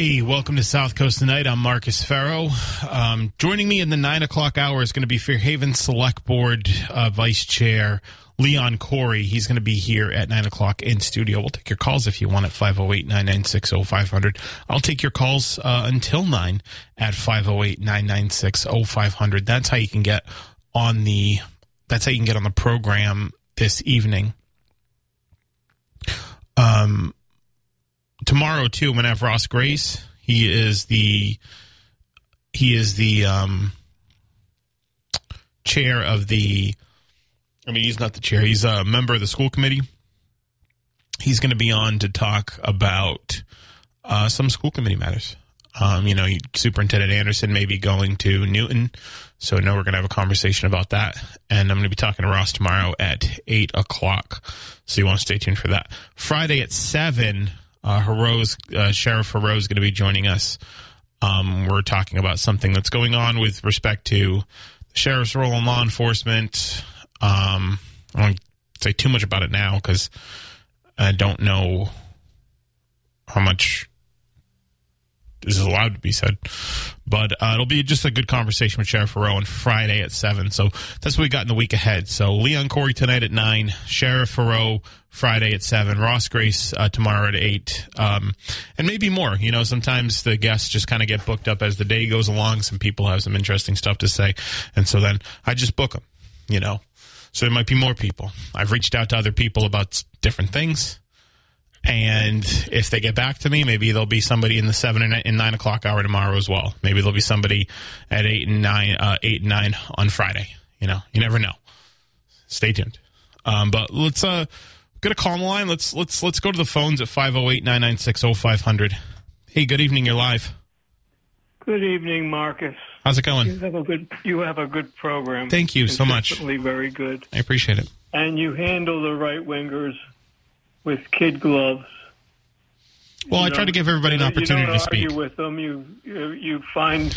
Welcome to South Coast Tonight. I'm Marcus Farrow. Um, joining me in the 9 o'clock hour is going to be Fairhaven Select Board uh, Vice Chair Leon Corey. He's going to be here at 9 o'clock in studio. We'll take your calls if you want at 508 996 0500. I'll take your calls uh, until 9 at 508 996 0500. That's how you can get on the that's how you can get on the program this evening. Um, tomorrow too, I'm gonna have Ross Grace. He is the he is the um, chair of the. I mean, he's not the chair. He's a member of the school committee. He's going to be on to talk about uh, some school committee matters. Um, you know, Superintendent Anderson may be going to Newton, so know we're going to have a conversation about that. And I'm going to be talking to Ross tomorrow at eight o'clock. So you want to stay tuned for that. Friday at seven, uh, uh, Sheriff Heroux is going to be joining us. Um, we're talking about something that's going on with respect to the sheriff's role in law enforcement. Um, I won't say too much about it now because I don't know how much is allowed to be said. But uh, it'll be just a good conversation with Sheriff Farrow on Friday at 7. So that's what we got in the week ahead. So Leon Corey tonight at 9, Sheriff Farrow Friday at 7, Ross Grace uh, tomorrow at 8, um, and maybe more. You know, sometimes the guests just kind of get booked up as the day goes along. Some people have some interesting stuff to say. And so then I just book them, you know. So there might be more people. I've reached out to other people about different things and if they get back to me, maybe there'll be somebody in the seven and nine o'clock hour tomorrow as well. Maybe there'll be somebody at eight and nine, uh, eight and nine on Friday. You know, you never know. Stay tuned. Um, but let's uh, get a call on the line. Let's let's let's go to the phones at 508-996-0500. Hey, good evening. You're live. Good evening, Marcus. How's it going? You have a good you have a good program. Thank you so much. Very good. I appreciate it. And you handle the right wingers with kid gloves. Well, you I try to give everybody an opportunity to speak. Argue with them, you you, find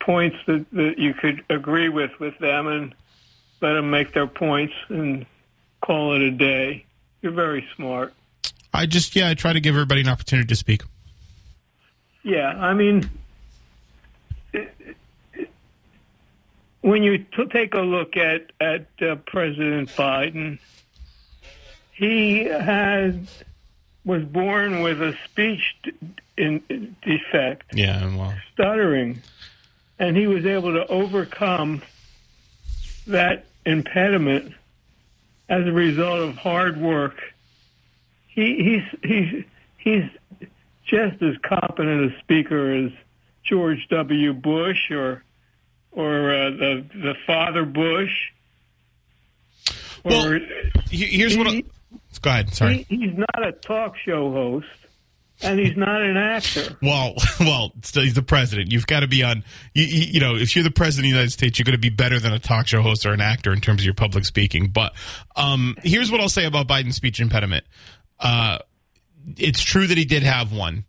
points that, that you could agree with with them, and let them make their points, and call it a day. You're very smart. I just yeah, I try to give everybody an opportunity to speak. Yeah, I mean, when you t- take a look at at uh, President Biden he has was born with a speech in, defect. Yeah, well, stuttering, and he was able to overcome that impediment as a result of hard work. He, he's he's he's just as competent a speaker as George W. Bush or or uh, the the father Bush. Well, here's what. I, Go ahead. Sorry. He, he's not a talk show host, and he's not an actor. Well, well, he's the president. You've got to be on. You, you, know, if you're the president of the United States, you're going to be better than a talk show host or an actor in terms of your public speaking. But um, here's what I'll say about Biden's speech impediment. Uh, it's true that he did have one.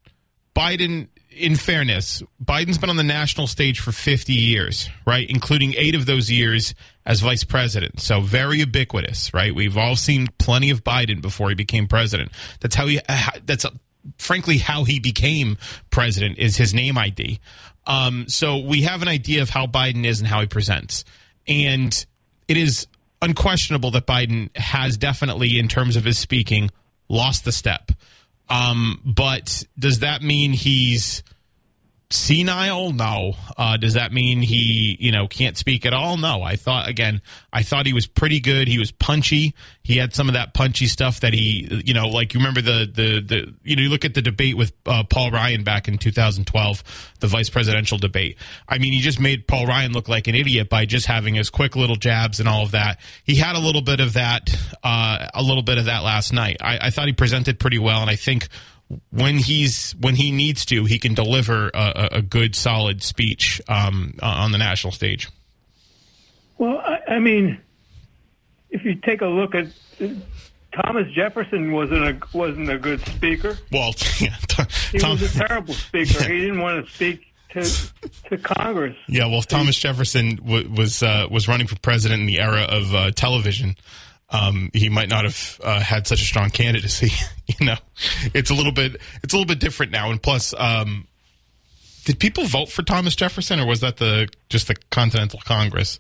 Biden, in fairness, Biden's been on the national stage for 50 years, right? Including eight of those years as vice president. So very ubiquitous, right? We've all seen plenty of Biden before he became president. That's how he, that's frankly how he became president is his name ID. Um, so we have an idea of how Biden is and how he presents. And it is unquestionable that Biden has definitely, in terms of his speaking, lost the step. Um, but does that mean he's senile? No. Uh, does that mean he, you know, can't speak at all? No. I thought again, I thought he was pretty good. He was punchy. He had some of that punchy stuff that he, you know, like you remember the the the you know, you look at the debate with uh, Paul Ryan back in 2012, the vice presidential debate. I mean, he just made Paul Ryan look like an idiot by just having his quick little jabs and all of that. He had a little bit of that, uh, a little bit of that last night. I, I thought he presented pretty well, and I think when he's when he needs to, he can deliver a, a good, solid speech um, on the national stage. Well, I, I, mean, if you take a look at Thomas Jefferson wasn't a wasn't a good speaker. Well, yeah, he was a terrible speaker. Yeah. He didn't want to speak to to Congress. Yeah, well, Thomas Jefferson w- was uh, was running for president in the era of uh, television um, he might not have uh, had such a strong candidacy. you know, it's a little bit it's a little bit different now. And plus, um, did people vote for Thomas Jefferson, or was that the just the Continental Congress?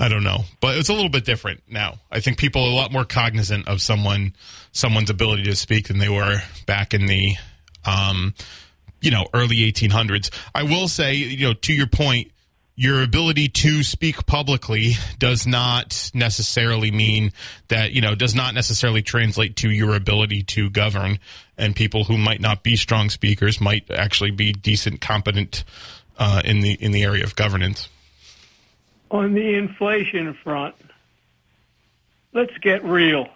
I don't know, but it's a little bit different now. I think people are a lot more cognizant of someone someone's ability to speak than they were back in the um, you know early 1800s. I will say, you know, to your point your ability to speak publicly does not necessarily mean that you know does not necessarily translate to your ability to govern. And people who might not be strong speakers might actually be decent competent uh, in the in the area of governance. On the inflation front let's get real.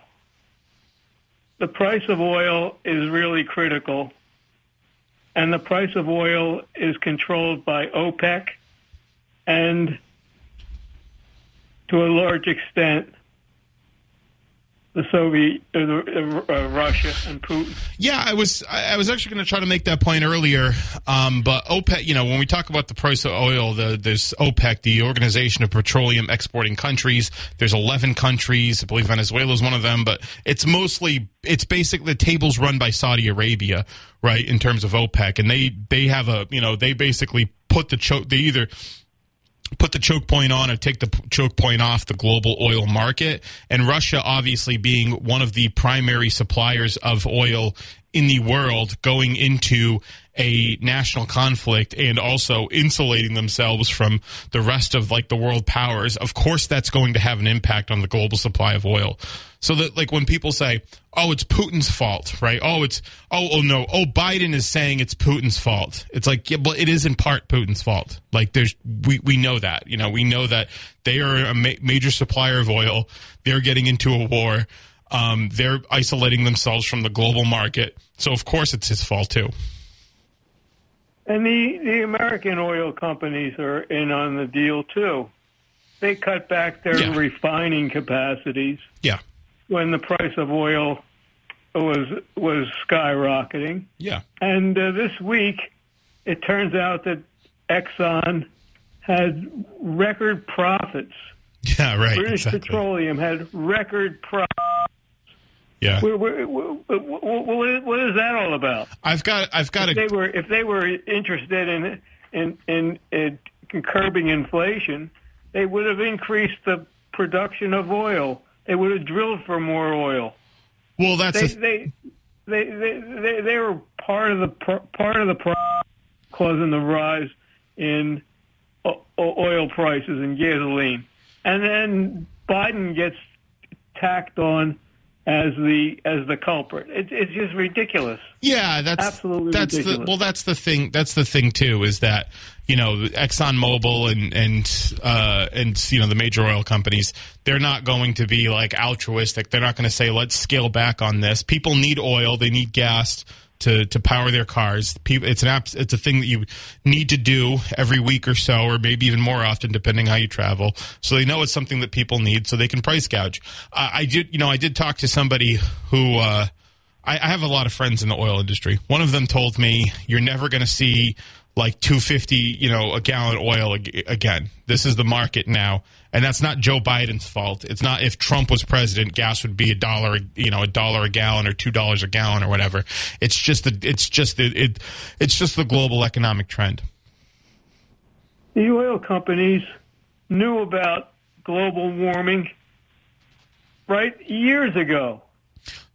The price of oil is really critical and the price of oil is controlled by OPEC and to a large extent the Soviet, uh, uh, Russia and Putin. Yeah, I was I was actually going to try to make that point earlier, um, but OPEC. You know, when we talk about the price of oil, the, there's OPEC, the Organization of Petroleum Exporting Countries. There's 11 countries. I believe Venezuela is one of them, but it's mostly it's basically the tables run by Saudi Arabia, right? In terms of OPEC, and they they have a you know they basically put the choke. They either put the choke point on or take the choke point off the global oil market. And Russia, obviously, being one of the primary suppliers of oil in the world, going into a national conflict and also insulating themselves from the rest of like the world powers. Of course, that's going to have an impact on the global supply of oil. So that like when people say, "Oh, it's Putin's fault," right? Oh, it's oh oh no, oh Biden is saying it's Putin's fault. It's like yeah, but it is in part Putin's fault. Like there's we we know that you know we know that they are a ma- major supplier of oil. They're getting into a war. Um, they're isolating themselves from the global market. So of course it's his fault too. And the the American oil companies are in on the deal too. They cut back their yeah. refining capacities. Yeah when the price of oil was was skyrocketing. Yeah. And uh, this week, it turns out that Exxon had record profits. Yeah, right. British exactly. Petroleum had record profits. Yeah. We're, we're, we're, what is that all about? I've got. I've got. If a... they were, if they were interested in in in, in curbing inflation, they would have increased the production of oil they would have drilled for more oil. Well, that's they, a... they, they, they, they, they were part of the part of the problem causing the rise in oil prices and gasoline, and then Biden gets tacked on as the as the culprit. It, it's just ridiculous. Yeah, that's absolutely that's ridiculous. the well. That's the thing. That's the thing too. Is that you know ExxonMobil and and uh, and you know the major oil companies. They're not going to be like altruistic. They're not going to say let's scale back on this. People need oil. They need gas to to power their cars. People, it's an app, it's a thing that you need to do every week or so, or maybe even more often, depending how you travel. So they know it's something that people need, so they can price gouge. Uh, I did, you know, I did talk to somebody who. Uh, I, I have a lot of friends in the oil industry. One of them told me, "You're never going to see like 250, you know, a gallon oil again. This is the market now." And that's not Joe Biden's fault. It's not if Trump was president, gas would be a dollar, you know, a dollar a gallon or two dollars a gallon or whatever. It's just the, it's just the, it, it's just the global economic trend. The oil companies knew about global warming right years ago.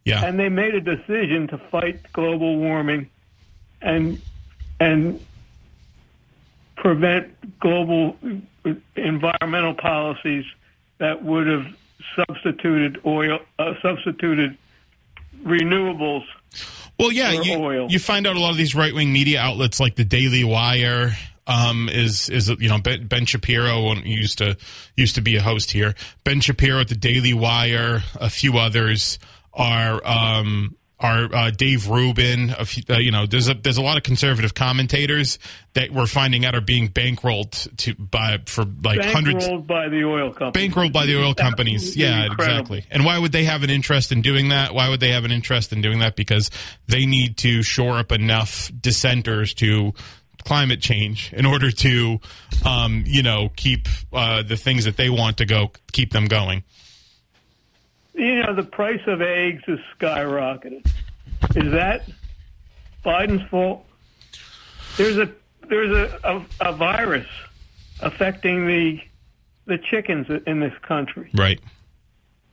Yeah. And they made a decision to fight global warming and and prevent global environmental policies that would have substituted oil uh, substituted renewables well, yeah, you, you find out a lot of these right wing media outlets like the Daily Wire um, is is you know Ben, ben Shapiro used to used to be a host here. Ben Shapiro at the Daily Wire, a few others are um, are uh, Dave Rubin. A few, uh, you know, there's a there's a lot of conservative commentators that we're finding out are being bankrolled to by for like hundreds by the oil companies. bankrolled by the oil companies. Yeah, incredible. exactly. And why would they have an interest in doing that? Why would they have an interest in doing that? Because they need to shore up enough dissenters to climate change in order to, um, you know, keep uh, the things that they want to go keep them going. You know, the price of eggs is skyrocketed. Is that Biden's fault? There's a there's a, a, a virus affecting the the chickens in this country. Right.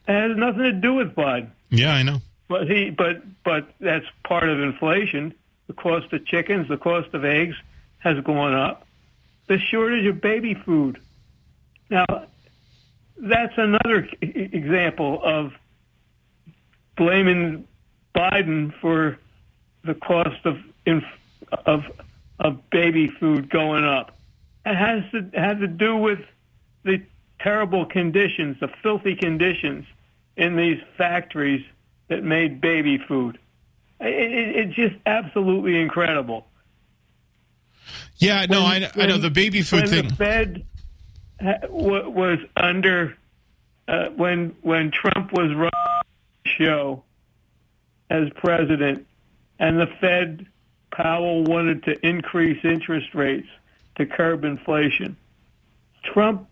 It has nothing to do with Biden. Yeah, I know. But he but but that's part of inflation. The cost of chickens, the cost of eggs has gone up. The shortage of baby food. Now, that's another example of blaming Biden for the cost of inf- of of baby food going up. It has to had to do with the terrible conditions, the filthy conditions in these factories that made baby food. It, it, it's just absolutely incredible. Yeah, no, I, I know the baby food when thing. the Fed was under uh, when when Trump was running the show as president, and the Fed Powell wanted to increase interest rates to curb inflation. Trump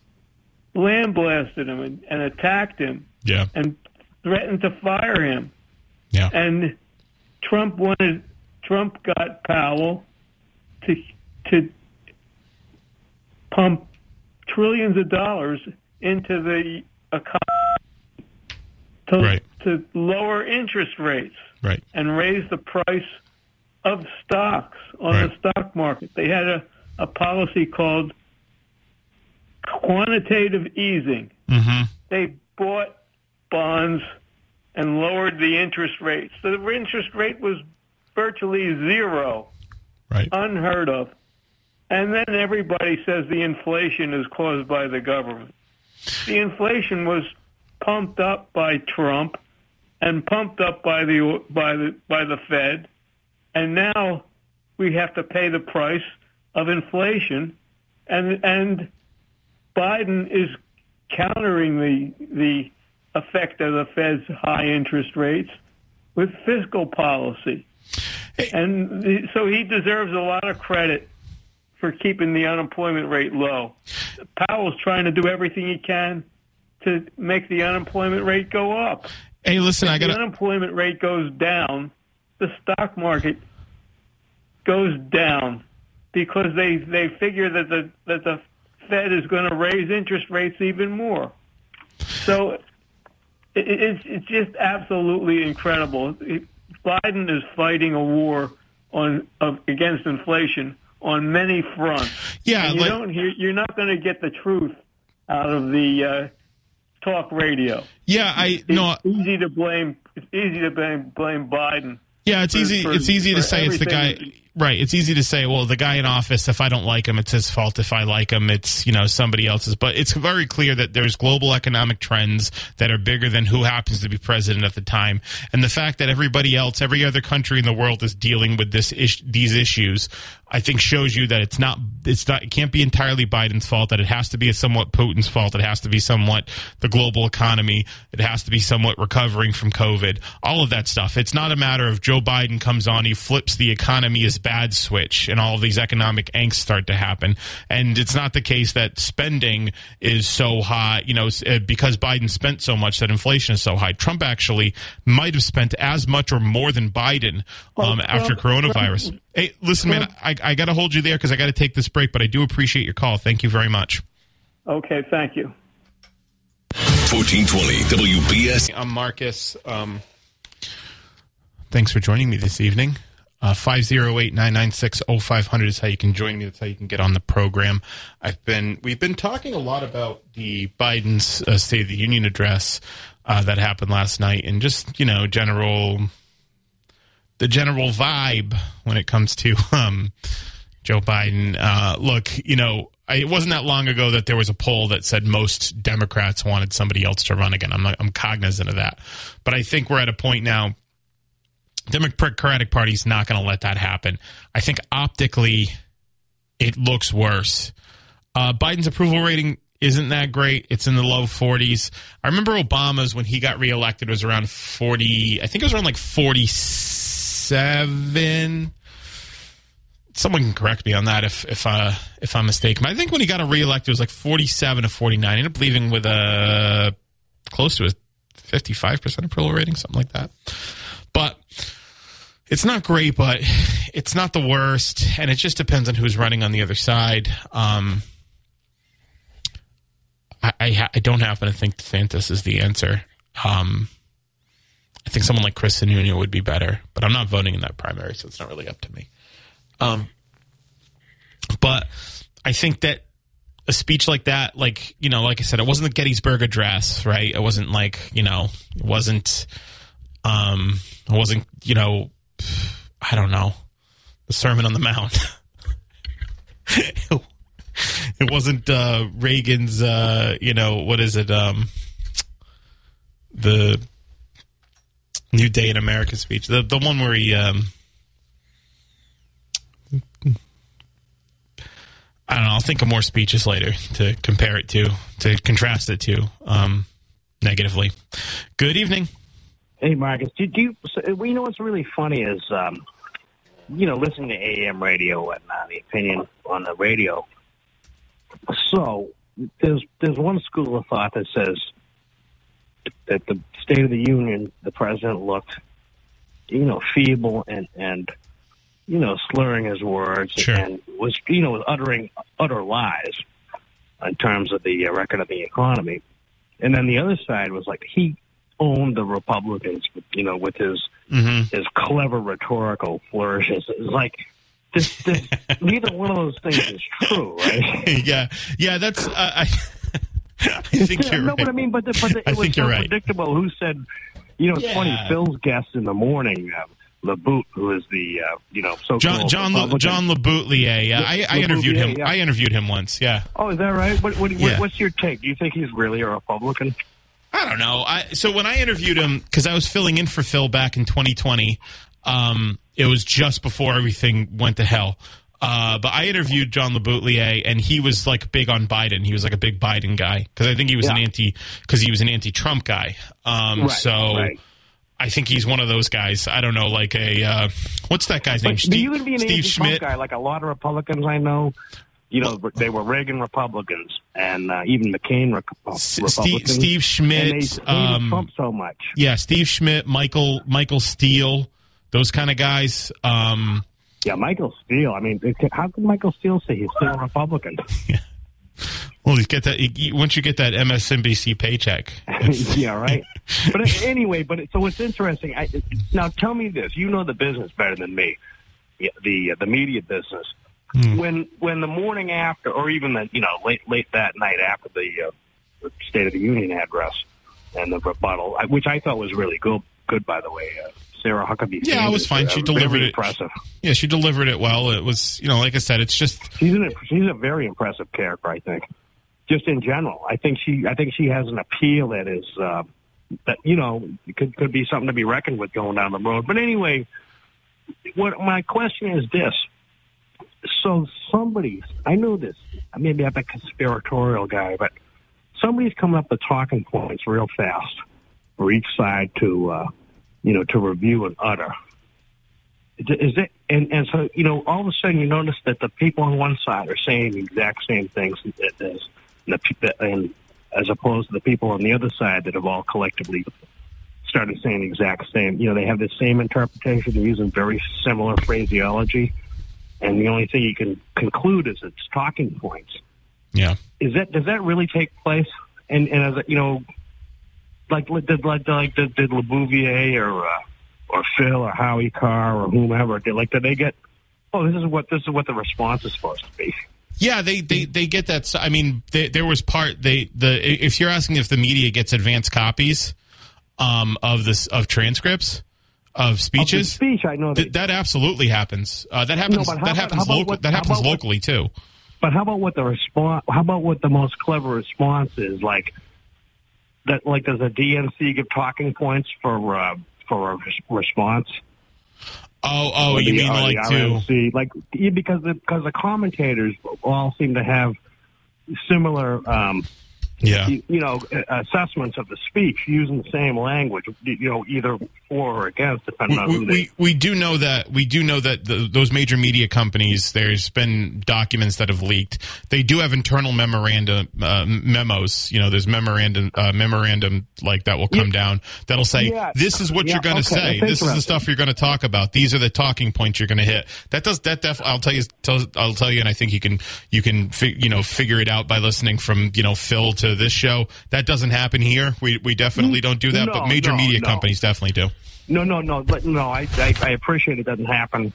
lambasted him and, and attacked him Yeah, and threatened to fire him. yeah, And Trump wanted Trump got Powell to to pump trillions of dollars into the economy to, Right. to lower interest rates right. and raise the price of stocks on Right. the stock market. They had a, a policy called quantitative easing. hmm They bought bonds and lowered the interest rate. So the interest rate was virtually zero, Right. unheard of. And then everybody says the inflation is caused by the government. The inflation was pumped up by Trump and pumped up by the by the by the Fed, and now we have to pay the price of inflation, and and Biden is countering the the effect of the Fed's high interest rates with fiscal policy, and the, so he deserves a lot of credit for keeping the unemployment rate low. Powell's trying to do everything he can to make the unemployment rate go up. Hey, listen, If the got to. unemployment rate goes down, the stock market goes down because they they figure that the that the Fed is going to raise interest rates even more. So it, it's it's just absolutely incredible. Biden is fighting a war on of, against inflation on many fronts. Yeah, And you like- don't hear. You're not going to get the truth out of the uh, talk radio. Yeah, I It's no. easy to blame. It's easy to blame blame Biden. Yeah, it's for- easy. for- it's easy to say it's the guy. Right. It's easy to say, well, the guy in office, if I don't like him, it's his fault. If I like him, it's you know somebody else's. But it's very clear that there's global economic trends that are bigger than who happens to be president at the time, and the fact that everybody else, every other country in the world, is dealing with this is- these issues. I think shows you that it's not it's not it can't be entirely Biden's fault. That it has to be somewhat Putin's fault. It has to be somewhat the global economy. It has to be somewhat recovering from COVID. All of that stuff. It's not a matter of Joe Biden comes on, he flips the economy is bad switch, and all of these economic angst start to happen. And it's not the case that spending is so high, you know, uh, because Biden spent so much that inflation is so high. Trump actually might have spent as much or more than Biden um, after coronavirus. Hey, listen, man, I, I got to hold you there because I got to take this break, but I do appreciate your call. Thank you very much. Okay, thank you. 1420 WBS. I'm Marcus. Um, thanks for joining me this evening. Uh, 508-996-0500 is how you can join me. That's how you can get on the program. I've been we've been talking a lot about the Biden's uh, State of the Union address uh, that happened last night, and just you know general the general vibe when it comes to um, Joe Biden. Uh, look, you know, it wasn't that long ago that there was a poll that said most Democrats wanted somebody else to run again. I'm not, I'm cognizant of that, but I think we're at a point now. Democratic Party's not going to let that happen. I think optically, it looks worse. Uh, Biden's approval rating isn't that great. It's in the low 40s. I remember Obama's when he got reelected was around 40. I think it was around like 47. Someone can correct me on that if if uh, if I'm mistaken. I think when he got reelected, it was like 47 to 49. He ended up leaving with a close to a 55% approval rating, something like that. It's not great, but it's not the worst, and it just depends on who's running on the other side. Um, I I, I don't happen to think DeSantis is the answer. Um, I think someone like Chris Sununu would be better, but I'm not voting in that primary, so it's not really up to me. Um, but I think that a speech like that, like you know, like I said, it wasn't the Gettysburg Address, right? It wasn't like you know, it wasn't, um, it wasn't you know, I don't know, the Sermon on the Mount. it wasn't uh, Reagan's, uh, you know, what is it? Um, the New Day in America speech, the the one where he. Um, I don't know. I'll think of more speeches later to compare it to, to contrast it to, um, negatively. Good evening. Hey, Marcus. Did you? So, well, you know what's really funny is, um, you know, listening to AM radio and uh, the opinion on the radio. So there's there's one school of thought that says that the State of the Union, the president looked, you know, feeble and and you know slurring his words Sure. and was you know was uttering utter lies in terms of the uh, record of the economy. And then the other side was like he owned the Republicans, you know, with his Mm-hmm. his clever rhetorical flourishes. It's like this, this neither one of those things is true, right? yeah, yeah. That's. Uh, I. I think you're no, right. but I mean, but the, but the, it I was think so you're right. predictable. Who said? You know, it's Yeah. funny. Phil's guest in the morning, uh, LeBoot, who is the uh, you know so John John Le, John LeBoutillier. Yeah, I, I interviewed him. Yeah. I interviewed him once. Yeah. Oh, is that right? What, what, Yeah. what's your take? Do you think he's really a Republican? I don't know. I, so when I interviewed him, because I was filling in for Phil back in 2020, um, it was just before everything went to hell. Uh, but I interviewed John LeBoutillier, and he was like big on Biden. He was like a big Biden guy because I think he was an anti because he was an anti-Trump guy. Um, Right, so right. I think he's one of those guys. I don't know, like a uh, what's that guy's name? But do you would be an Steve Schmidt. guy like a lot of Republicans I know? You know, they were Reagan Republicans and uh, even McCain S- Steve, Republicans. Steve and Schmidt. Um, Trump so much. yeah, Steve Schmidt, Michael Michael Steele, those kind of guys. Um, Yeah, Michael Steele. I mean, how can Michael Steele say he's still a Republican? well, you get that you, once you get that MSNBC paycheck. yeah, right. But uh, anyway, but it, so it's interesting. I, now, tell me this: you know the business better than me, the the, the media business. When when the morning after, or even the you know late late that night after the, uh, the State of the Union address and the rebuttal, which I thought was really good. Good, by the way, uh, Sarah Huckabee. Yeah, it was fine. She Uh, delivered it. Impressive. Yeah, she delivered it well. It was, you know, like I said, it's just She's an, she's a very impressive character. I think, just in general, I think she I think she has an appeal that is uh, that you know could could be something to be reckoned with going down the road. But anyway, what my question is this: so somebody, I know this. Maybe I'm a conspiratorial guy, but somebody's coming up with talking points real fast for each side to, uh, you know, to review and utter. Is it and and so you know all of a sudden you notice that the people on one side are saying the exact same things as and the pe- and as opposed to the people on the other side that have all collectively started saying the exact same. You know, they have the same interpretation. They're using very similar phraseology, and the only thing you can conclude is it's talking points. yeah. Is that does that really take place? And and as you know, like did like like did, did LeBouvier or uh, or Phil or Howie Carr or whomever did like did they get? Oh, this is what this is what the response is supposed to be. Yeah, they, they, they get that. I mean, they, there was part they the if you're asking if the media gets advanced copies um, of this of transcripts of Of the speeches, speech, I know that. th- that absolutely happens. Uh, that happens. but how that happens local. what- that happens about what- locally too. But how about what the response? How about what the most clever response is? Like that? Like does a DNC give talking points for uh, for a response? Oh, oh, you the- mean the like to? Like because the, because the commentators all seem to have similar. Um, Yeah, you, you know, assessments of the speech using the same language, you know, either for or against, depending on we, who they. we, we do know that we do know that the, those major media companies there's been documents that have leaked. They do have internal memoranda uh, memos you know there's memorandum uh, memorandum like that will come down that'll say Yeah. this is what Yeah, you're going to okay, say. That's this is the stuff you're going to talk about. These are the talking points you're going to hit. That does that def I'll tell you tell, I'll tell you and I think you can you can fi- you know figure it out by listening from you know Phil to this show that doesn't happen here we we definitely don't do that No, but major no, media no. companies definitely do No, no, no, but no, I, I, I appreciate it doesn't happen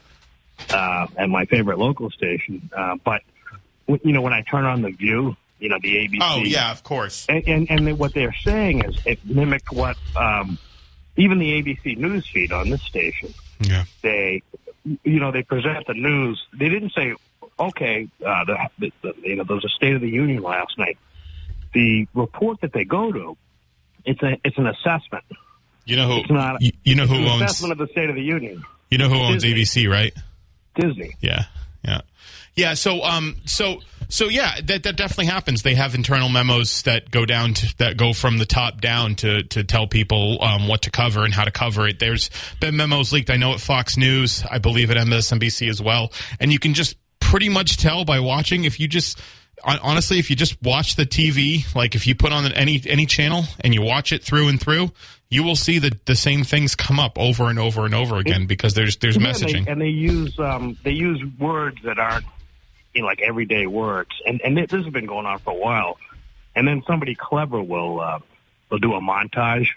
uh, at my favorite local station. Uh, but you know, when I turn on the View, you know, the ABC. oh yeah of course And and, and what they're saying is it mimicked what um, even the ABC news feed on this station. yeah They, you know, they present the news. They didn't say, okay, uh, the, the, the you know, there was a State of the Union last night. The report that they go to, it's a it's an assessment. You know who? It's not- you, you know who owns? assessment of the State of the Union. You know who owns Disney. ABC, right? Disney. Yeah, yeah, yeah. So, um, so, so, yeah, that that definitely happens. They have internal memos that go down to that go from the top down to to tell people um, what to cover and how to cover it. There's been memos leaked. I know at Fox News, I believe at MSNBC as well, and you can just pretty much tell by watching if you just. Hon- Honestly, if you just watch the TV, like if you put on any any channel and you watch it through and through, you will see the the same things come up over and over and over again because there's there's Yeah, messaging. And they, and they use um, they use words that aren't you know, like everyday words, and and this has been going on for a while. And then somebody clever will uh, will do a montage,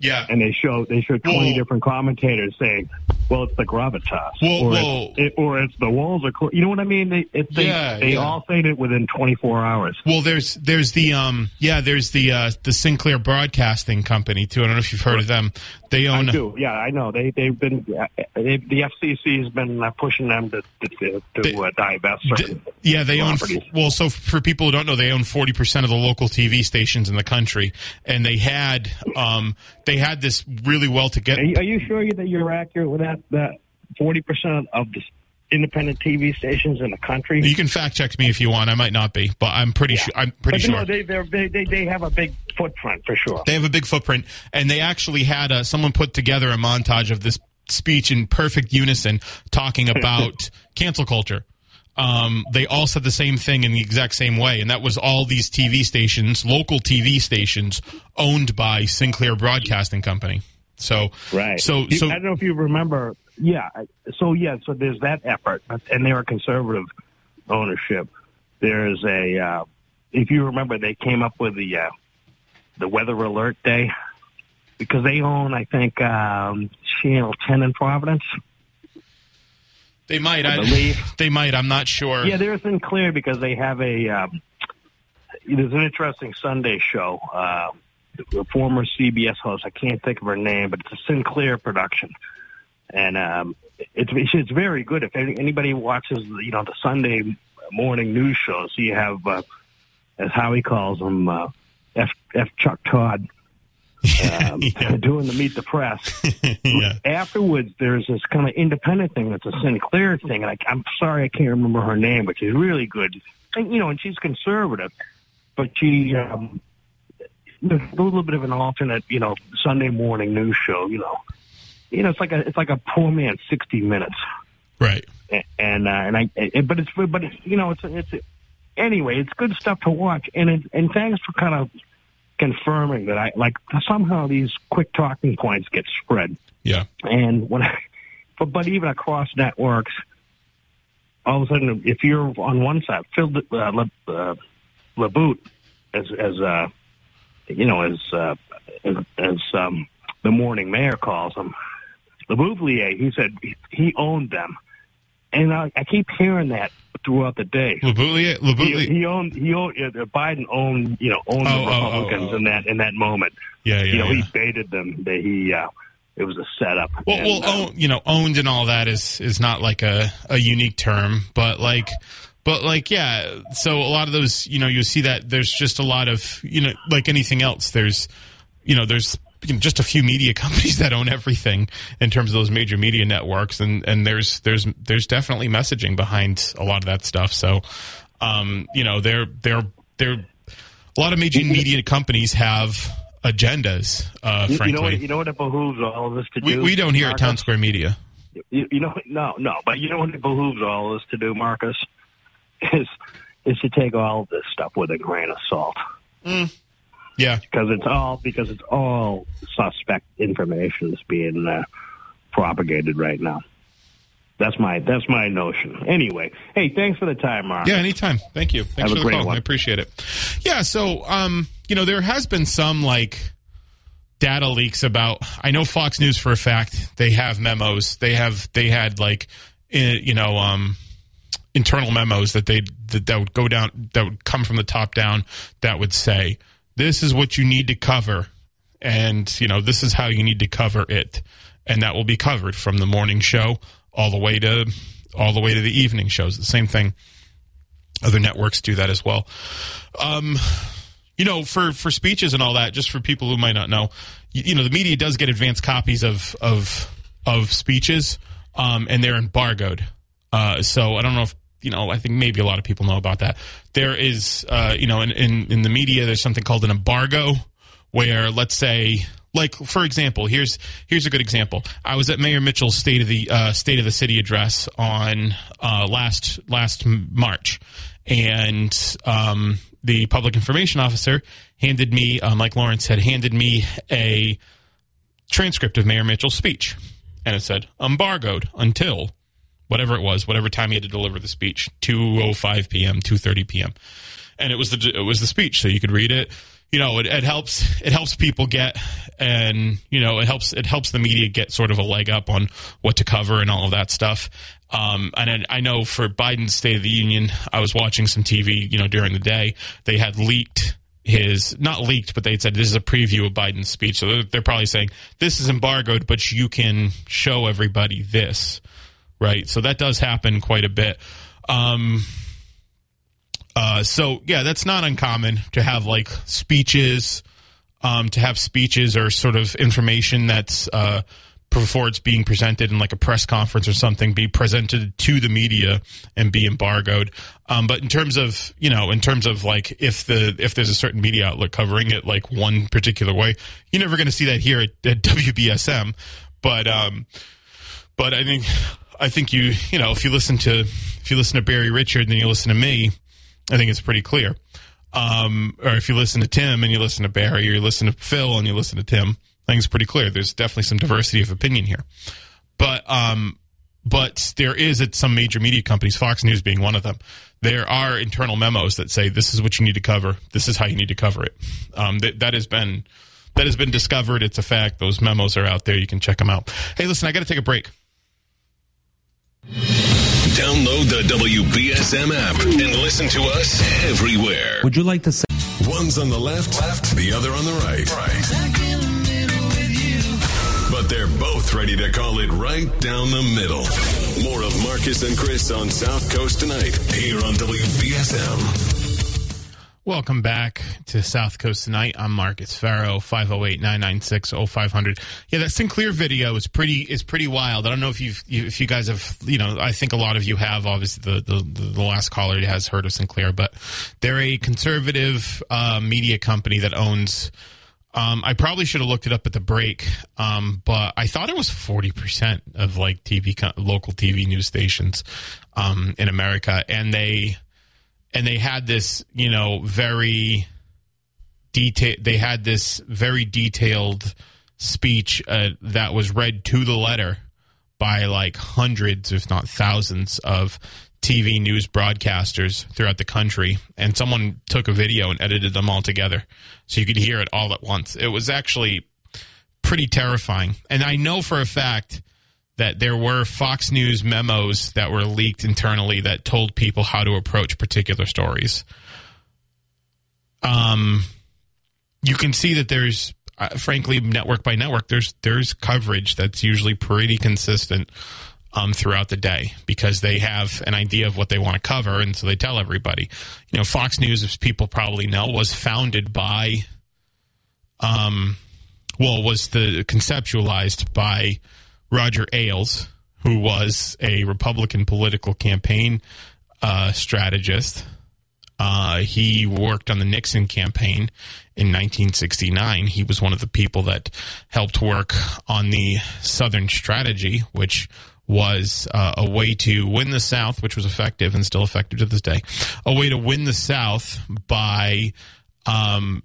yeah, and they show they show twenty Whoa. different commentators saying, "Well, it's the gravitas," Whoa, or, whoa. It's, it, or it's the walls are. Cl-. You know what I mean? They it, they, Yeah, they yeah. all say it within twenty four hours. Well, there's there's the um yeah there's the uh, the Sinclair Broadcasting Company too. I don't know if you've heard of them. They own. I own do. Yeah, I know. They they've been uh, they, the FCC has been uh, pushing them to to, to They- uh, divest certain. yeah they own properties. well. So for people who don't know, they own forty percent of the local TV stations in the country, and they had um they had this really well together. Are you, are you sure that you're accurate with that? That forty percent of the independent TV stations in the country. You can fact check me if you want. I might not be, but I'm pretty sure. I'm pretty but sure. no, they they they they have a big footprint for sure. They have a big footprint, and they actually had uh, someone put together a montage of this speech in perfect unison, talking about cancel culture. Um, they all said the same thing in the exact same way, and that was all these TV stations, local TV stations, owned by Sinclair Broadcasting Company. So, Right. So, so I don't know if you remember. Yeah. So yeah. So there's that effort, and they're a conservative ownership. There's a. Uh, if you remember, they came up with the uh, the weather alert day because they own, I think, um, Channel Ten in Providence. They might. I I, believe. they might. I'm not sure. Yeah, they're Sinclair because they have a. Um, there's an interesting Sunday show. Uh, a former CBS host, I can't think of her name, but it's a Sinclair production, and um, it's it's very good. If anybody watches, you know, the Sunday morning news shows, you have, uh, as Howie calls them, uh, F F Chuck Todd. Um, yeah. doing the meet the press. yeah. Afterwards, there's this kind of independent thing that's a Sinclair thing, and I, I'm sorry I can't remember her name, but she's really good. And, you know, and she's conservative, but she um, there's a little bit of an alternate, you know, Sunday morning news show. You know, you know, it's like a it's like a poor man sixty minutes, right? And uh, and I, but it's but it's you know it's it's anyway, it's good stuff to watch, and it, and thanks for kind of confirming that I like somehow these quick talking points get spread. Yeah. And when I, but, but even across networks, all of a sudden, if you're on one side, Phil uh, Le, uh, LeBoot, as as uh, you know, as uh, as, as um, the morning mayor calls him, LeBouvier, he said he owned them, and I, I keep hearing that throughout the day. LeBouvier, LeBouvier. He, he owned. He owned. Uh, Biden owned. You know, owned Oh, the oh, oh, Republicans oh. in that in that moment. Yeah, yeah, you know, yeah. he baited them. That he. Uh, it was a setup. Well, And, well, uh, own, you know, owned and all that is is not like a a unique term, but like, but like, yeah. So a lot of those, you know, you see that there's just a lot of, you know, like anything else. There's, you know, there's you know, just a few media companies that own everything in terms of those major media networks, and and there's there's there's definitely messaging behind a lot of that stuff. So, um, you know, they're they're they're a lot of major media companies have agendas. Uh, you, frankly, you know what? You know what it behooves all of us to we do. we don't hear at Marcus? Town Square Media. You, you know, no, no. But you know what it behooves all of us to do, Marcus, is is to take all of this stuff with a grain of salt Yeah, because it's all because it's all suspect information that's being uh, propagated right now. That's my that's my notion. Anyway, hey, thanks for the time, Mark. Yeah, anytime. Thank you. Thanks Have a for the great call. one. I appreciate it. Yeah, so um, you know, there has been some like data leaks about I know Fox News for a fact they have memos. They have they had like eh, you know, um internal memos that they that, that would go down that would come from the top down that would say this is what you need to cover and you know this is how you need to cover it. And that will be covered from the morning show all the way to all the way to the evening shows. The same thing other networks do that as well. Um you know for for speeches and all that just for people who might not know you, you know the media does get advanced copies of of of speeches um and they're embargoed. Uh so i don't know if you know i think maybe a lot of people know about that. There is uh you know in in, in the media there's something called an embargo where let's say like for example here's here's a good example. I was at mayor mitchell's state of the uh, state of the city address on uh, last last march. And um, the public information officer handed me um, like lawrence had handed me a transcript of mayor mitchell's speech. And it said embargoed until whatever it was whatever time he had to deliver the speech 205 p.m 230 p.m and it was the it was the speech so you could read it you know it, it helps it helps people get and you know it helps it helps the media get sort of a leg up on what to cover and all of that stuff um, and I, I know for Biden's State of the Union, I was watching some TV, you know, during the day. They had leaked his, not leaked, but they said this is a preview of Biden's speech. So they're, they're probably saying this is embargoed, but you can show everybody this, right? So that does happen quite a bit. Um, uh, so yeah, that's not uncommon to have like speeches, um, to have speeches or sort of information that's uh, before it's being presented in like a press conference or something, be presented to the media and be embargoed. Um, but in terms of you know, in terms of like if the if there's a certain media outlet covering it like one particular way, you're never going to see that here at, at WBSM. But um, but I think I think you you know if you listen to if you listen to Barry Richard and then you listen to me, I think it's pretty clear. Um, or if you listen to Tim and you listen to Barry, or you listen to Phil and you listen to Tim, I think it's pretty clear. There's definitely some diversity of opinion here. But um, but there is at some major media companies, Fox News being one of them. There are internal memos that say this is what you need to cover. This is how you need to cover it. Um, that that has been that has been discovered. It's a fact. Those memos are out there. You can check them out. Hey, listen, I got to take a break. Download the WBSM app and listen to us everywhere. Would you like to say? One's on the left, left, the other on the right. Right. But they're both ready to call it right down the middle. More of Marcus and Chris on South Coast tonight here on WBSM. Welcome back to South Coast tonight. I'm Marcus Farrow, 508-996-0500. Yeah, that Sinclair video is pretty is pretty wild. I don't know if you've if you guys have, you know, I think a lot of you have. Obviously, the the, the last caller has heard of Sinclair, but they're a conservative uh, media company that owns. Um, I probably should have looked it up at the break, um, but I thought it was forty percent of like TV local TV news stations um, in America, and they and they had this, you know, very detail. They had this very detailed speech uh, that was read to the letter by like hundreds, if not thousands, of TV news broadcasters throughout the country, and someone took a video and edited them all together so you could hear it all at once. It was actually pretty terrifying, and I know for a fact that there were Fox News memos that were leaked internally that told people how to approach particular stories. Um, you can see that there's, uh, frankly, network by network, there's there's coverage that's usually pretty consistent um, throughout the day because they have an idea of what they want to cover, and so they tell everybody. You know, Fox News, as people probably know, was founded by, um, well, was the conceptualized by Roger Ailes, who was a Republican political campaign uh, strategist. Uh, he worked on the Nixon campaign in 1969. He was one of the people that helped work on the Southern strategy, which was uh, a way to win the South, which was effective and still effective to this day. A way to win the South by um,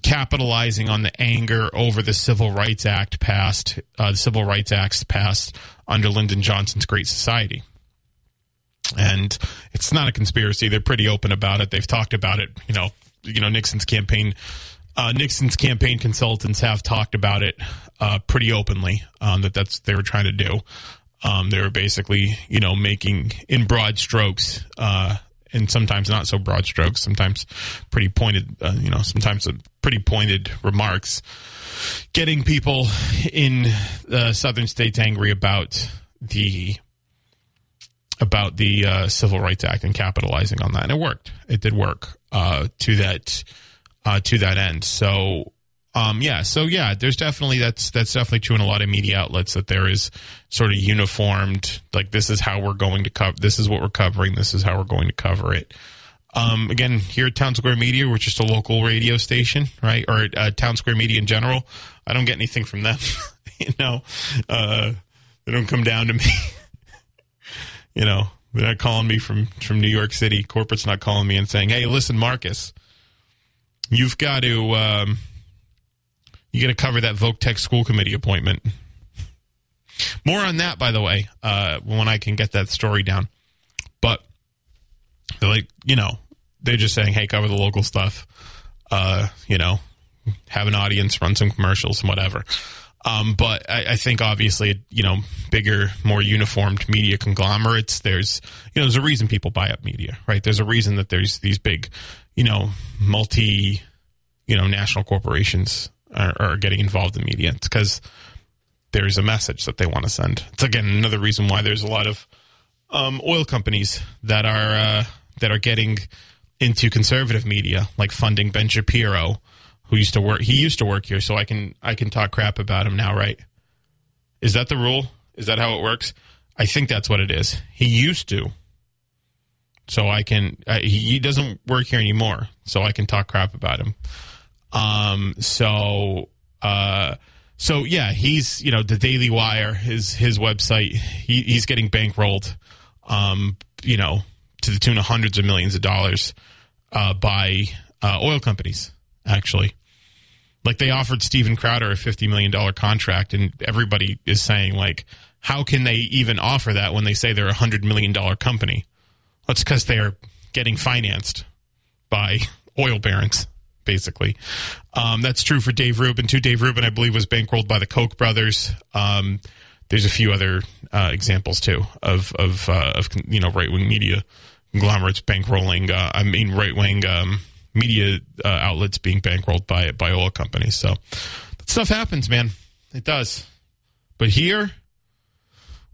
capitalizing on the anger over the Civil Rights Act passed, uh, the Civil Rights Acts passed under Lyndon Johnson's Great Society. And it's not a conspiracy. They're pretty open about it. They've talked about it. You know, you know Nixon's campaign, uh, Nixon's campaign consultants have talked about it uh, pretty openly. Um, that that's they were trying to do. Um, they were basically, you know, making in broad strokes uh, and sometimes not so broad strokes, sometimes pretty pointed, uh, you know, sometimes pretty pointed remarks, getting people in the southern states angry about the about the uh, Civil Rights Act and capitalizing on that, and it worked. It did work uh, to that uh, to that end. So um, yeah, so yeah, there's definitely that's that's definitely true in a lot of media outlets that there is sort of uniformed like this is how we're going to cover this is what we're covering, this is how we're going to cover it. Um, again, here at Townsquare Media, we're just a local radio station, right? Or uh, Townsquare Media in general. I don't get anything from them, you know. Uh, they don't come down to me, you know. They're not calling me from from New York City. Corporate's not calling me and saying, "Hey, listen, Marcus, you've got to." Um, you to cover that Voc Tech school committee appointment. More on that, by the way, uh, when I can get that story down. But like, you know, they're just saying, hey, cover the local stuff. Uh, you know, have an audience, run some commercials and whatever. Um, but I, I, think obviously, you know, bigger, more uniformed media conglomerates. There's, you know, there's a reason people buy up media, right? There's a reason that there's these big, you know, multi, you know, national corporations are, are getting involved in media. Because there's a message that they want to send. It's again another reason why there's a lot of um, oil companies that are uh, that are getting into conservative media, like funding Ben Shapiro, who used to work. He used to work here, so I can I can talk crap about him now, right? Is that the rule? Is that how it works? I think that's what it is. He used to, so I can. He doesn't work here anymore, so I can talk crap about him. Um, so, uh, so yeah, he's you know the Daily Wire, his his website. He, he's getting bankrolled, um, you know, to the tune of hundreds of millions of dollars uh, by uh, oil companies. Actually, like they offered Steven Crowder a fifty million dollar contract, and everybody is saying like, how can they even offer that when they say they're a hundred million dollar company? That's because they're getting financed by oil barons basically. Um, that's true for Dave Rubin too. Dave Rubin, I believe, was bankrolled by the Koch brothers. Um, there's a few other uh, examples too of of, uh, of you know right wing media conglomerates bankrolling. Uh, I mean, right wing um, media uh, outlets being bankrolled by by oil companies. So that stuff happens, man. It does. But here,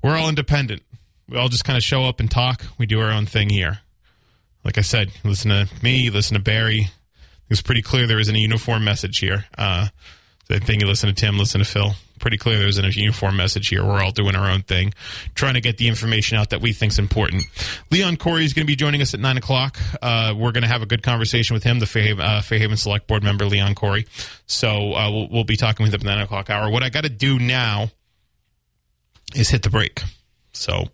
we're all independent. We all just kind of show up and talk. We do our own thing here. Like I said, listen to me, listen to Barry. It's pretty clear there isn't a uniform message here. Uh, I think you listen to Tim, listen to Phil. Pretty clear there's a uniform message here. We're all doing our own thing, trying to get the information out that we think's important. Leon Correy is going to be joining us at nine o'clock. Uh, we're going to have a good conversation with him, the Fairhaven, uh, Fairhaven Select Board member Leon Correy. So uh, we'll, we'll be talking with him at nine o'clock hour. What I got to do now is hit the break. So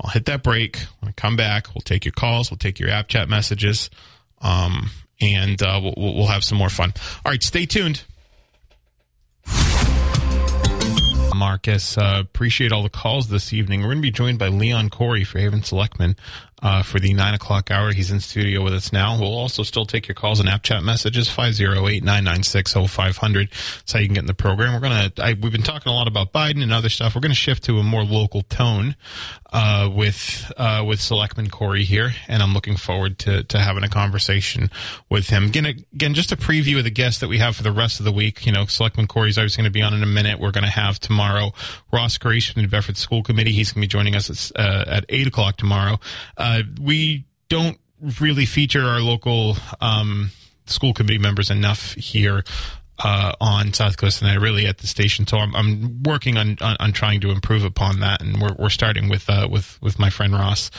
I'll hit that break. When I come back, we'll take your calls, we'll take your app chat messages, um, and uh, we'll, we'll have some more fun. All right, stay tuned. Marcus. Uh, appreciate all the calls this evening. We're going to be joined by Leon Correy Fairhaven Selectman uh, for the 9 o'clock hour. He's in studio with us now. We'll also still take your calls and app chat messages, 508-996-0500. That's how you can get in the program. We're going to, we've been talking a lot about Biden and other stuff. We're going to shift to a more local tone uh, with uh, with Selectman Correy here, and I'm looking forward to, to having a conversation with him. Again, again, just a preview of the guests that we have for the rest of the week. You know, Selectman Correy's always going to be on in a minute. We're going to have tomorrow Ross Grace from the Bedford School Committee. He's going to be joining us at, uh, at 8 o'clock tomorrow. Uh, we don't really feature our local um, school committee members enough here uh, on South Coast and I really at the station. So I'm, I'm working on, on, on trying to improve upon that, and we're we're starting with uh, with with my friend Ross.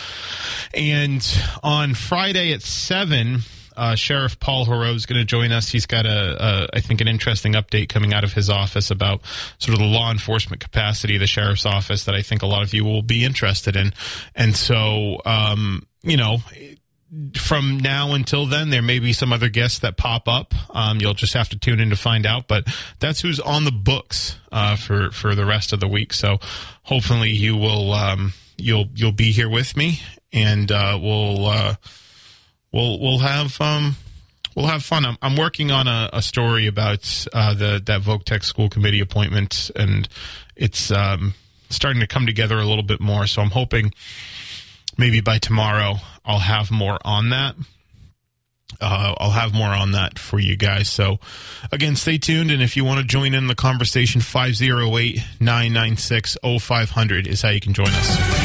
And on Friday at seven. Uh, Sheriff Paul Heroux is going to join us. He's got a, a, I think, an interesting update coming out of his office about sort of the law enforcement capacity of the sheriff's office that I think a lot of you will be interested in. And so, um, you know, from now until then, there may be some other guests that pop up. Um, you'll just have to tune in to find out. But that's who's on the books uh, for for the rest of the week. So hopefully you will um, you'll you'll be here with me, and uh, we'll uh, we'll we'll have. Um, We'll have fun. I'm, I'm working on a, a story about uh, the that Voc Tech school committee appointment, and it's um, starting to come together a little bit more. So I'm hoping maybe by tomorrow I'll have more on that. Uh, I'll have more on that for you guys. So, again, stay tuned. And if you want to join in the conversation, 508 996 0500 is how you can join us.